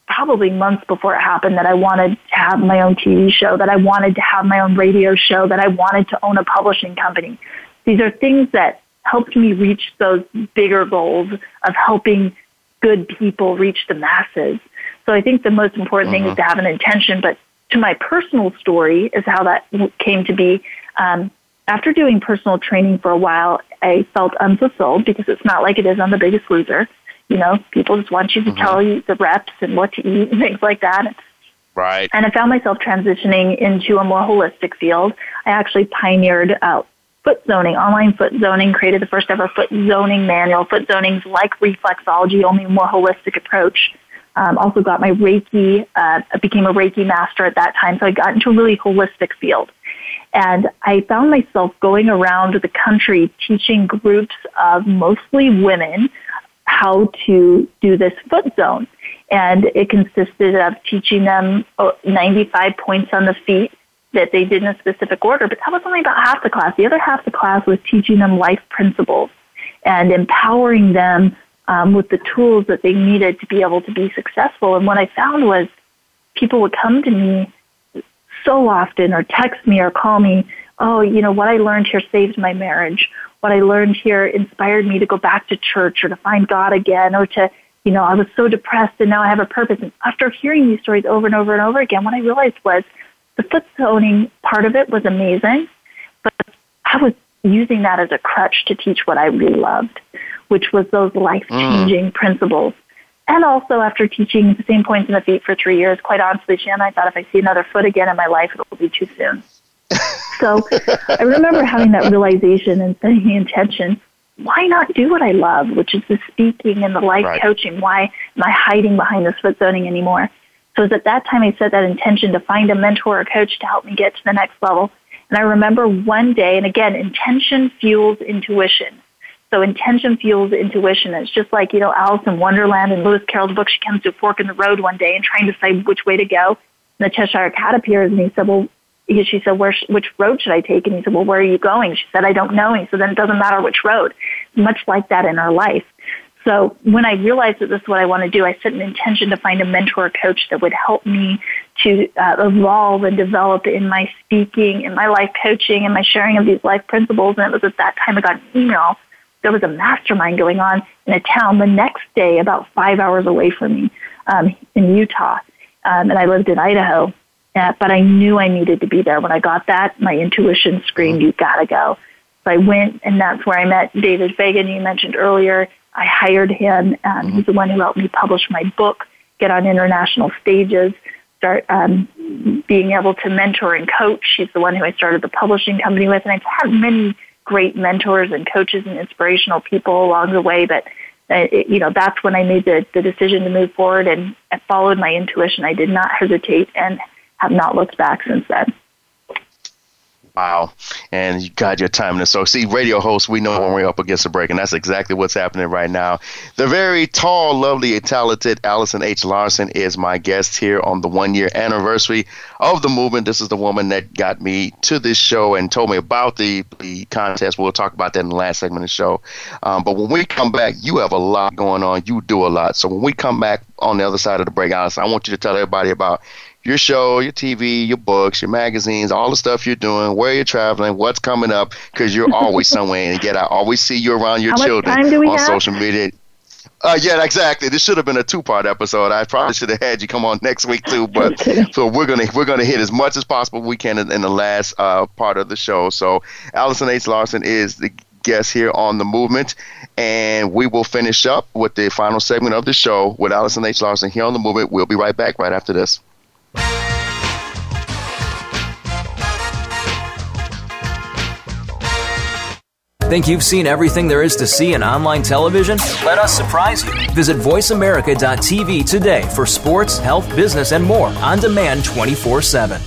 probably months before it happened that I wanted to have my own TV show, that I wanted to have my own radio show, that I wanted to own a publishing company. These are things that helped me reach those bigger goals of helping good people reach the masses. So I think the most important uh-huh. thing is uh-huh. to have an intention. But to my personal story is how that came to be. Um, after doing personal training for a while, I felt unfulfilled because it's not like it is on The Biggest Loser. You know, people just want you to mm-hmm. tell you the reps and what to eat and [LAUGHS] things like that. Right. And I found myself transitioning into a more holistic field. I actually pioneered uh, foot zoning, online foot zoning, created the first ever foot zoning manual. Foot zoning is like reflexology, only a more holistic approach. Um, also got my Reiki, uh, became a Reiki master at that time. So I got into a really holistic field. And I found myself going around the country teaching groups of mostly women how to do this foot zone. And it consisted of teaching them uh, 95 points on the feet that they did in a specific order, but that was only about half the class. The other half the class was teaching them life principles and empowering them um, with the tools that they needed to be able to be successful. And what I found was people would come to me so often or text me or call me, oh, you know, what I learned here saved my marriage. What I learned here inspired me to go back to church or to find God again or to, you know, I was so depressed and now I have a purpose. And after hearing these stories over and over and over again, what I realized was the foot zoning part of it was amazing, but I was using that as a crutch to teach what I really loved, which was those life changing mm. principles. And also, after teaching the same points in the feet for three years, quite honestly, Shannon, I thought if I see another foot again in my life, it will be too soon. [LAUGHS] so I remember having that realization and setting the intention why not do what I love, which is the speaking and the life right. coaching? Why am I hiding behind this foot zoning anymore? So it was at that time I set that intention to find a mentor or coach to help me get to the next level. And I remember one day, and again, intention fuels intuition. So intention fuels intuition. It's just like, you know, Alice in Wonderland and Lewis Carroll's book, she comes to a fork in the road one day and trying to decide which way to go. And the Cheshire Cat appears and he said, well, she said, where, which road should I take? And he said, well, where are you going? She said, I don't know. And he said, then it doesn't matter which road. Much like that in our life. So when I realized that this is what I want to do, I set an intention to find a mentor or coach that would help me to uh, evolve and develop in my speaking, in my life coaching, and my sharing of these life principles. And it was at that time I got an email. There was a mastermind going on in a town the next day, about five hours away from me um, in Utah. Um, and I lived in Idaho. Uh, but I knew I needed to be there. When I got that, my intuition screamed, you gotta go. So I went, and that's where I met David Fagan, you mentioned earlier. I hired him. Um, he's the one who helped me publish my book, get on international stages, start um, being able to mentor and coach. He's the one who I started the publishing company with, and I've had many great mentors and coaches and inspirational people along the way. But uh, it, you know, that's when I made the, the decision to move forward, and I followed my intuition. I did not hesitate, and have not looked back since then. Wow. And you got your time in So, see, radio hosts, we know when we're up against a break, and that's exactly what's happening right now. The very tall, lovely, talented Allison H. Larsen is my guest here on the one year anniversary of the movement. This is the woman that got me to this show and told me about the, the contest. We'll talk about that in the last segment of the show. Um, but when we come back, you have a lot going on. You do a lot. So, when we come back on the other side of the break, Allison, I want you to tell everybody about your show, your TV, your books, your magazines, all the stuff you're doing, where you're traveling, what's coming up, because you're always somewhere. And yet, I always see you around your How children on have? social media. Uh, yeah, exactly. This should have been a two-part episode. I probably should have had you come on next week too, but [LAUGHS] so we're gonna we're gonna hit as much as possible we can in, in the last uh, part of the show. So Allison H. Larsen is the guest here on the movement, and we will finish up with the final segment of the show with Allison H. Larsen here on the movement. We'll be right back right after this. Think you've seen everything there is to see in online television? Let us surprise you. Visit VoiceAmerica.tv today for sports, health, business, and more on demand 24 7.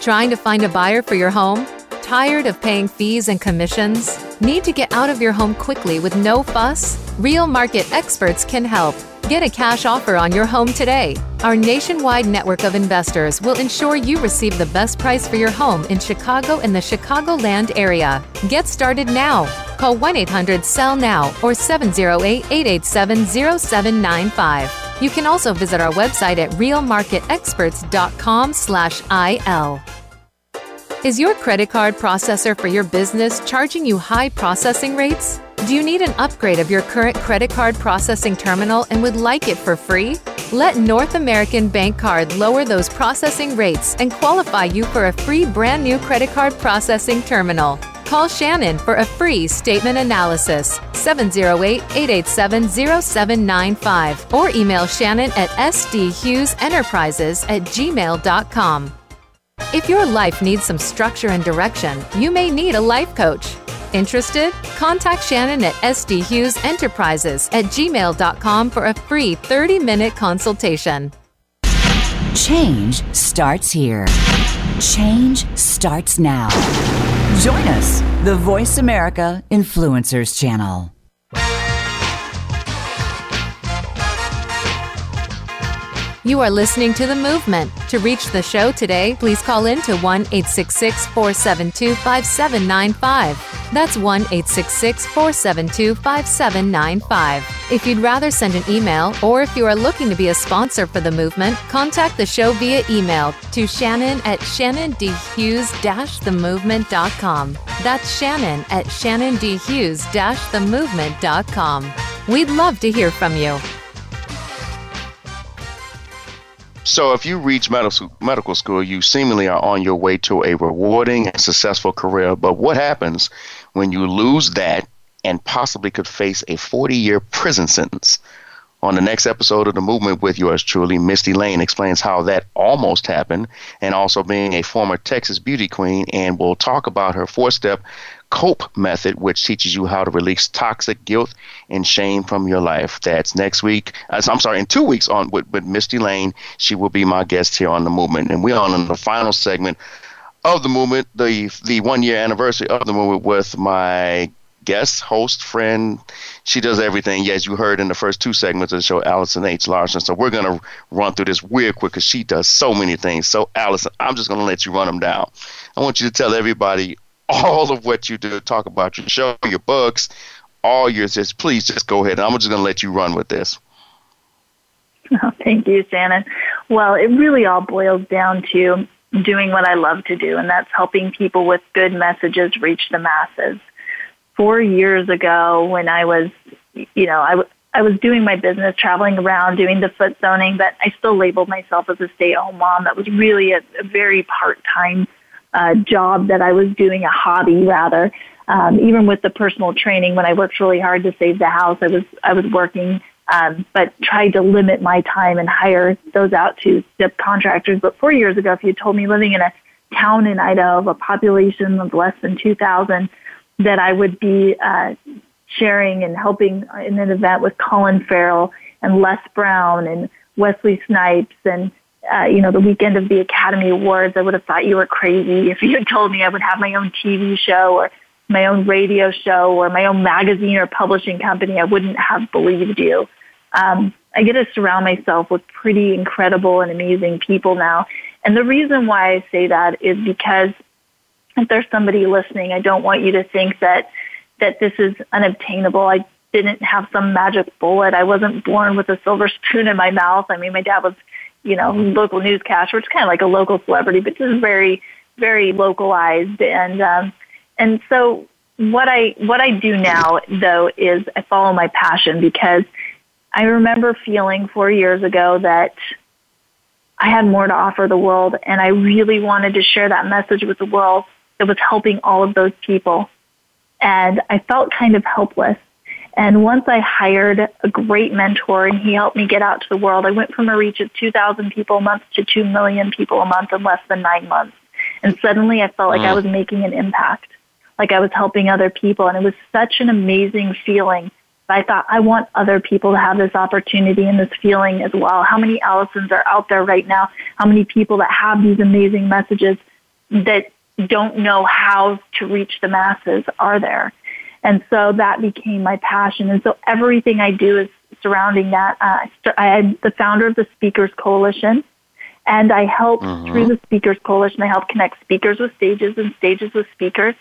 Trying to find a buyer for your home? Tired of paying fees and commissions? Need to get out of your home quickly with no fuss? Real Market experts can help. Get a cash offer on your home today. Our nationwide network of investors will ensure you receive the best price for your home in Chicago and the Chicagoland area. Get started now. Call 1 800 SELL NOW or 708 887 0795. You can also visit our website at realmarketexperts.com slash IL. Is your credit card processor for your business charging you high processing rates? Do you need an upgrade of your current credit card processing terminal and would like it for free? Let North American Bancard lower those processing rates and qualify you for a free brand new credit card processing terminal. Call Shannon for a free statement analysis 708 887 0795 or email Shannon at sdhughesenterprises at gmail.com. If your life needs some structure and direction, you may need a life coach. Interested? Contact Shannon at SD at gmail.com for a free 30 minute consultation. Change starts here. Change starts now. Join us, the Voice America Influencers Channel. You are listening to The Movement. To reach the show today, please call in to 1 866 472 5795. That's 1 866 472 5795. If you'd rather send an email, or if you are looking to be a sponsor for The Movement, contact the show via email to Shannon at shannondhughes themovement.com. That's Shannon at shannondhughes themovement.com. We'd love to hear from you. So, if you reach medical school, you seemingly are on your way to a rewarding and successful career. But what happens when you lose that and possibly could face a 40 year prison sentence? On the next episode of The Movement with yours truly, Misty Lane explains how that almost happened and also being a former Texas beauty queen. And we'll talk about her four step COPE method, which teaches you how to release toxic guilt and shame from your life. That's next week. Uh, I'm sorry, in two weeks on with, with Misty Lane. She will be my guest here on the movement, and we're on in the final segment of the movement, the the one year anniversary of the movement with my guest, host, friend. She does everything. Yes, you heard in the first two segments of the show, Allison H. Larsen. So we're going to run through this real quick because she does so many things. So, Allison, I'm just going to let you run them down. I want you to tell everybody all of what you do. Talk about your show, your books, all yours. Just please, just go ahead. I'm just going to let you run with this. Oh, [LAUGHS] thank you, Shannon. Well, it really all boils down to doing what I love to do, and that's helping people with good messages reach the masses. Four years ago, when I was, you know, I, w- I was doing my business, traveling around, doing the foot zoning, but I still labeled myself as a stay-at-home mom. That was really a, a very part-time uh, job that I was doing, a hobby rather. Um, even with the personal training, when I worked really hard to save the house, I was I was working, um, but tried to limit my time and hire those out to subcontractors. But four years ago, if you told me living in a town in Idaho of a population of less than 2,000, that I would be uh, sharing and helping in an event with Colin Farrell and Les Brown and Wesley Snipes and uh, you know, the weekend of the Academy Awards, I would have thought you were crazy if you had told me I would have my own TV show or my own radio show or my own magazine or publishing company. I wouldn't have believed you. Um, I get to surround myself with pretty incredible and amazing people now. And the reason why I say that is because if there's somebody listening, I don't want you to think that that this is unobtainable. I didn't have some magic bullet. I wasn't born with a silver spoon in my mouth. I mean, my dad was you know, local newscaster, which is kind of like a local celebrity, but just very, very localized. And um, and so what I what I do now though is I follow my passion because I remember feeling four years ago that I had more to offer the world, and I really wanted to share that message with the world that was helping all of those people. And I felt kind of helpless. And once I hired a great mentor and he helped me get out to the world, I went from a reach of 2,000 people a month to 2 million people a month in less than nine months. And suddenly I felt like I was making an impact, like I was helping other people. And it was such an amazing feeling. I thought, I want other people to have this opportunity and this feeling as well. How many Allisons are out there right now? How many people that have these amazing messages that don't know how to reach the masses are there? And so that became my passion. And so everything I do is surrounding that. Uh, I am the founder of the Speakers Coalition, and I help mm-hmm. through the Speakers Coalition. I help connect speakers with stages and stages with speakers.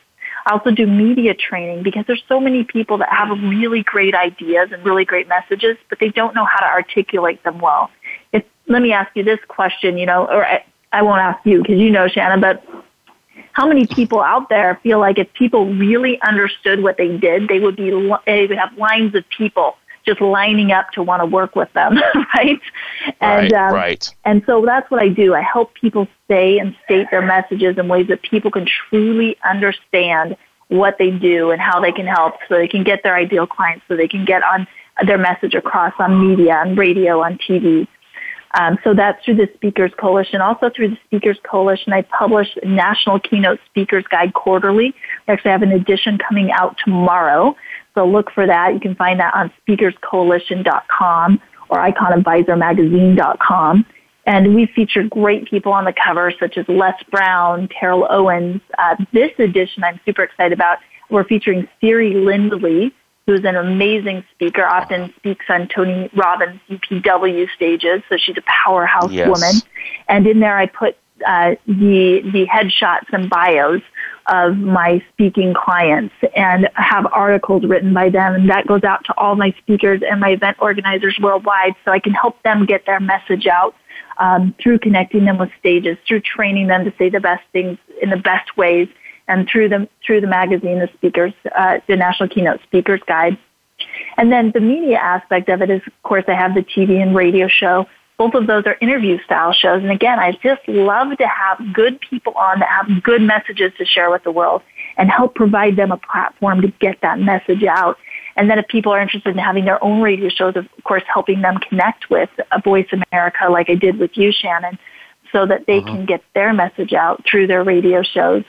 I also do media training because there's so many people that have really great ideas and really great messages, but they don't know how to articulate them well. If, let me ask you this question, you know, or I, I won't ask you because you know, Shannon, but how many people out there feel like if people really understood what they did, they would be they would have lines of people just lining up to want to work with them, [LAUGHS] right? And right, um, right. And so that's what I do. I help people say and state their messages in ways that people can truly understand what they do and how they can help, so they can get their ideal clients, so they can get on their message across on media, on radio, on TV. Um, so that's through the Speakers Coalition. Also through the Speakers Coalition, I publish National Keynote Speakers Guide quarterly. We actually have an edition coming out tomorrow. So look for that. You can find that on speakerscoalition.com or iconadvisormagazine.com. And we featured great people on the cover, such as Les Brown, Terrell Owens. Uh, this edition I'm super excited about. We're featuring Siri Lindley, who's an amazing speaker, often speaks on Tony Robbins' UPW stages, so she's a powerhouse yes. woman. And in there I put uh, the, the headshots and bios of my speaking clients and have articles written by them and that goes out to all my speakers and my event organizers worldwide so I can help them get their message out um, through connecting them with stages, through training them to say the best things in the best ways, and through the through the magazine, the speakers, uh, the National Keynote Speakers Guide. And then the media aspect of it is, of course, I have the TV and radio show. Both of those are interview style shows. And again, I just love to have good people on that have good messages to share with the world and help provide them a platform to get that message out. And then if people are interested in having their own radio shows, of course, helping them connect with a Voice America like I did with you, Shannon, so that they uh-huh. can get their message out through their radio shows.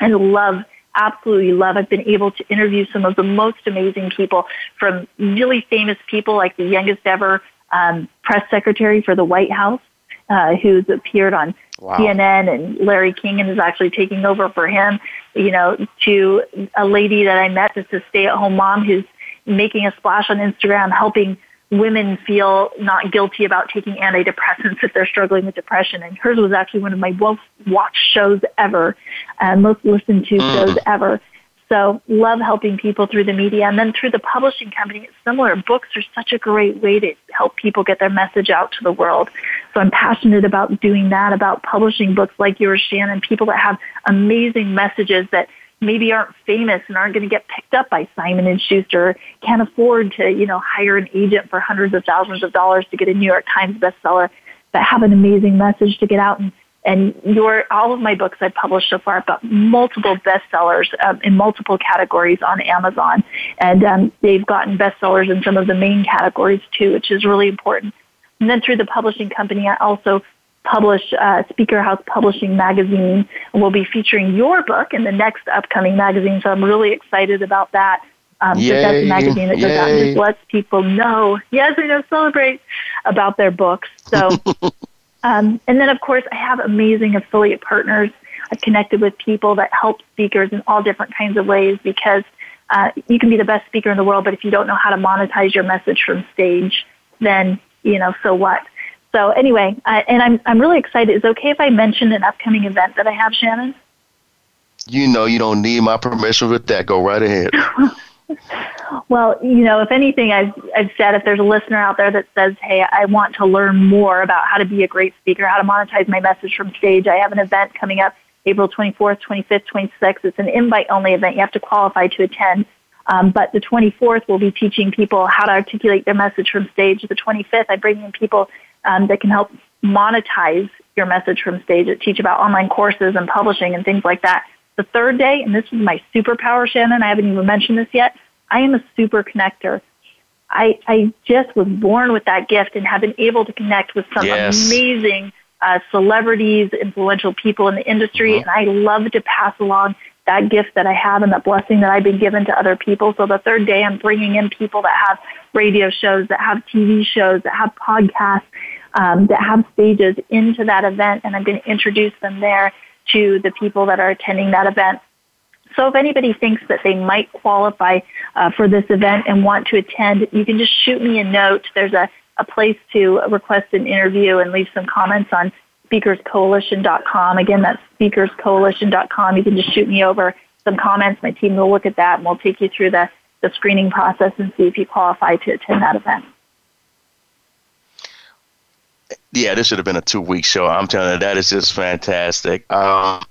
And love, absolutely love. I've been able to interview some of the most amazing people from really famous people like the youngest ever um, press secretary for the White House, uh, who's appeared on wow. CNN and Larry King and is actually taking over for him, you know, to a lady that I met that's a stay at home mom who's making a splash on Instagram, helping women feel not guilty about taking antidepressants if they're struggling with depression. And hers was actually one of my most watched shows ever, and most listened to mm. shows ever. So love helping people through the media. And then through the publishing company, it's similar. Books are such a great way to help people get their message out to the world. So I'm passionate about doing that, about publishing books like yours, Shannon, people that have amazing messages that maybe aren't famous and aren't going to get picked up by Simon and Schuster, can't afford to, you know, hire an agent for hundreds of thousands of dollars to get a New York Times bestseller, but have an amazing message to get out and and your all of my books I've published so far got multiple bestsellers um, in multiple categories on Amazon, and um, they've gotten bestsellers in some of the main categories too, which is really important. And then through the publishing company, I also publish uh, Speaker House Publishing magazine, we'll be featuring your book in the next upcoming magazine. So I'm really excited about that. Um, that's a magazine that goes out and just lets people know, yes, we know, celebrate about their books. So. [LAUGHS] Um, and then, of course, I have amazing affiliate partners. I've connected with people that help speakers in all different kinds of ways because uh, you can be the best speaker in the world, but if you don't know how to monetize your message from stage, then you know, so what? So anyway, uh, and I'm I'm really excited. Is it okay if I mention an upcoming event that I have, Shannon? You know, you don't need my permission with that. Go right ahead. [LAUGHS] Well, you know, if anything, I've, I've said if there's a listener out there that says, hey, I want to learn more about how to be a great speaker, how to monetize my message from stage, I have an event coming up April 24th, 25th, 26th. It's an invite only event. You have to qualify to attend. Um, but the 24th, we'll be teaching people how to articulate their message from stage. The 25th, I bring in people um, that can help monetize your message from stage, that teach about online courses and publishing and things like that. The third day, and this is my superpower, Shannon, I haven't even mentioned this yet, I am a super connector. I, I just was born with that gift and have been able to connect with some yes. amazing uh, celebrities, influential people in the industry, mm-hmm. and I love to pass along that gift that I have and that blessing that I've been given to other people. So the third day, I'm bringing in people that have radio shows, that have TV shows, that have podcasts, um, that have stages into that event, and I'm going to introduce them there to the people that are attending that event. So if anybody thinks that they might qualify uh, for this event and want to attend, you can just shoot me a note. There's a, a place to request an interview and leave some comments on speakerscoalition.com. Again, that's speakerscoalition.com. You can just shoot me over some comments. My team will look at that and we'll take you through the, the screening process and see if you qualify to attend that event. Yeah, this should have been a two week show. I'm telling you, that is just fantastic. Um,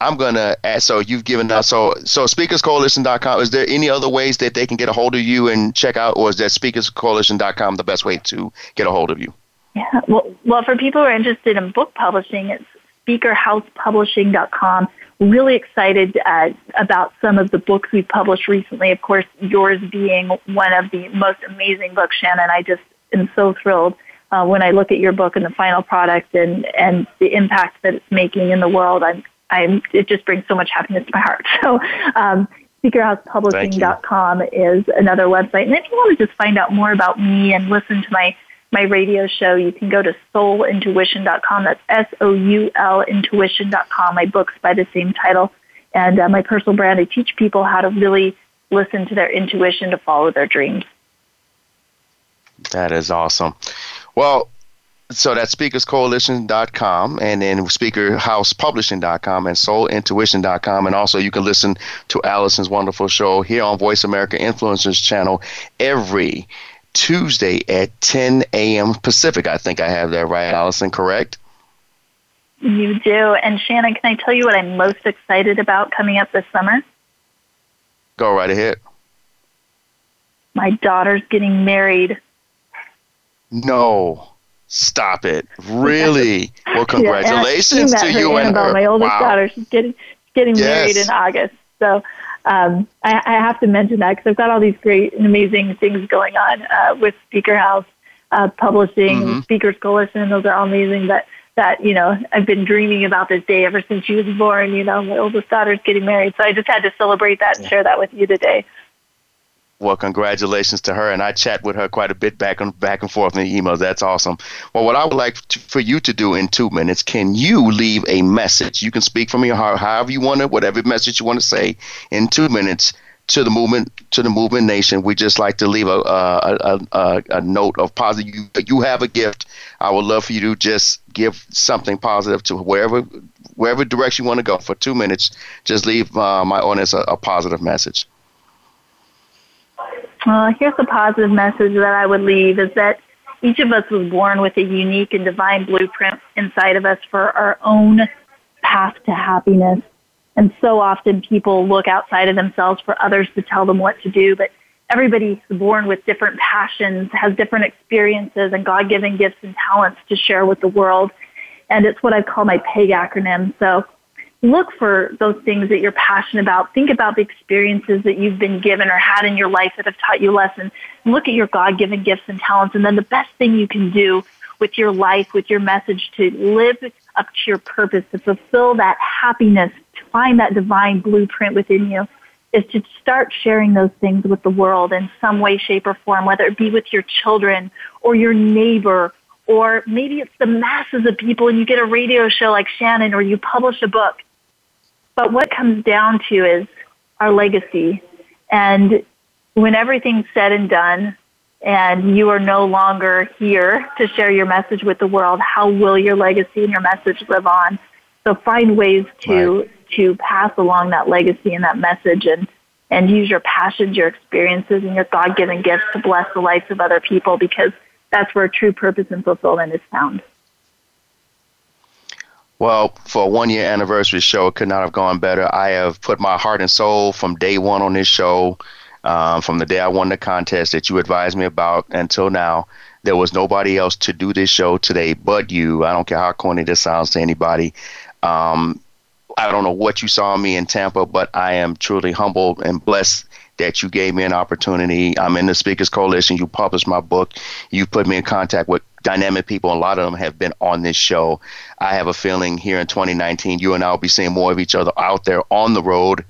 I'm gonna ask. So you've given us so so speakerscoalition.com. Is there any other ways that they can get a hold of you and check out, or is that speakerscoalition.com the best way to get a hold of you? Yeah. [LAUGHS] Well, well, for people who are interested in book publishing, it's speakerhousepublishing.com. Really excited uh, about some of the books we've published recently. Of course, yours being one of the most amazing books, Shannon. I just am so thrilled uh, when I look at your book and the final product and, and the impact that it's making in the world, I'm, I'm, it just brings so much happiness to my heart. [LAUGHS] So, um, speakerhousepublishing.com is another website. And if you want to just find out more about me and listen to my, my radio show, you can go to soulintuition.com. That's S-O-U-L intuition.com. My book's by the same title. And uh, my personal brand, I teach people how to really listen to their intuition to follow their dreams. That is awesome. Well, so that's speakerscoalition.com and then speakerhousepublishing.com and soulintuition.com. And also you can listen to Allison's wonderful show here on Voice America Influencers channel every Tuesday at 10 a.m. Pacific. I think I have that right, Allison, correct? You do. And Shannon, can I tell you what I'm most excited about coming up this summer? Go right ahead. My daughter's getting married. No. Stop it! Really? [LAUGHS] Well, congratulations yeah, to you and Annabelle, her. My oldest wow. daughter, she's getting getting yes. married in August. So um, I, I, have to mention that because I've got all these great and amazing things going on uh, with Speaker House uh, Publishing, mm-hmm. Speakers Coalition. Those are all amazing. But that you know, I've been dreaming about this day ever since she was born. You know, my oldest daughter's getting married, so I just had to celebrate that and share that with you today. Well, congratulations to her, and I chat with her quite a bit back and back and forth in the emails. That's awesome. Well, what I would like to, for you to do in two minutes, can you leave a message? You can speak from your heart, however you want to, whatever message you want to say, in two minutes to the movement to the movement nation. We just like to leave a a, a, a note of positive. You, you have a gift. I would love for you to just give something positive to wherever wherever direction you want to go for two minutes. Just leave uh, my audience a, a positive message. Well, here's a positive message that I would leave is that each of us was born with a unique and divine blueprint inside of us for our own path to happiness. And so often people look outside of themselves for others to tell them what to do, but everybody is born with different passions, has different experiences and God-given gifts and talents to share with the world. And it's what I call my PEG acronym. So look for those things that you're passionate about. Think about the experiences that you've been given or had in your life that have taught you lessons. Look at your God given gifts and talents. And then the best thing you can do with your life, with your message to live up to your purpose, to fulfill that happiness, to find that divine blueprint within you is to start sharing those things with the world in some way, shape, or form, whether it be with your children or your neighbor, or maybe it's the masses of people and you get a radio show like Shannon or you publish a book but what comes down to is our legacy. And when everything's said and done, and you are no longer here to share your message with the world, how will your legacy and your message live on? So find ways to right. to pass along that legacy and that message and and use your passions, your experiences, and your God given gifts to bless the lives of other people because that's where true purpose and fulfillment is found. Well, for a one year anniversary show, it could not have gone better. I have put my heart and soul from day one on this show, um, from the day I won the contest that you advised me about until now. There was nobody else to do this show today but you. I don't care how corny this sounds to anybody. Um, I don't know what you saw me in Tampa, but I am truly humbled and blessed that you gave me an opportunity. I'm in the Speakers Coalition. You published my book. You put me in contact with dynamic people. A lot of them have been on this show. I have a feeling here in 2019, you and I will be seeing more of each other out there on the road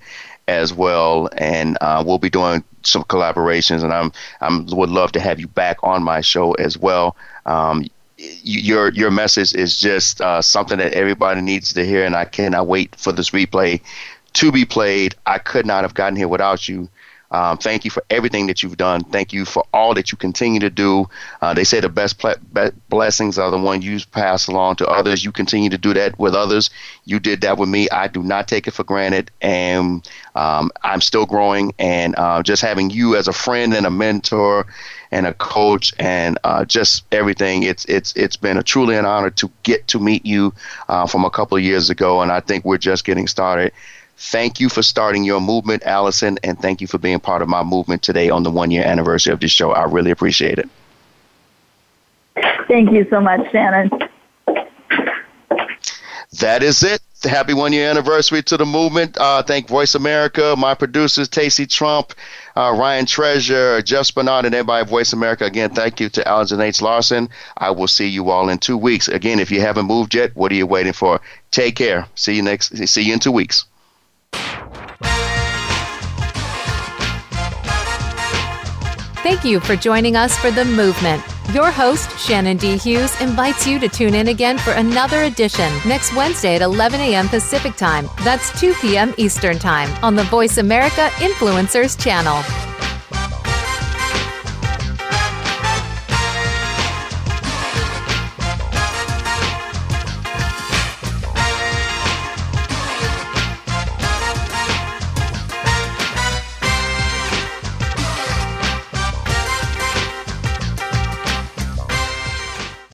as well, and uh, we'll be doing some collaborations. And I'm I'm would love to have you back on my show as well. Um, your your message is just uh, something that everybody needs to hear, and I cannot wait for this replay to be played. I could not have gotten here without you. Um, thank you for everything that you've done. Thank you for all that you continue to do. Uh, they say the best ple- be- blessings are the ones you pass along to others. You continue to do that with others. You did that with me. I do not take it for granted, and um, I'm still growing. And uh, just having you as a friend and a mentor and a coach and uh, just everything. It's it's it's been a truly an honor to get to meet you uh, from a couple of years ago, and I think we're just getting started. Thank you for starting your movement, Allison, and thank you for being part of my movement today on the one year anniversary of this show. I really appreciate it. Thank you so much, Shannon. That is it happy one year anniversary to the movement. Uh, thank Voice America, my producers, Tacey Trump, uh, Ryan Treasure, Jeff Bernard, and everybody at Voice America. Again, thank you to Alan H. Larsen. I will see you all in two weeks. Again, if you haven't moved yet, what are you waiting for? Take care. See you next. See you in two weeks. Thank you for joining us for The Movement. Your host, Shannon D. Hughes, invites you to tune in again for another edition next Wednesday at 11 a.m. Pacific Time. That's 2 p.m. Eastern Time on the Voice America Influencers channel.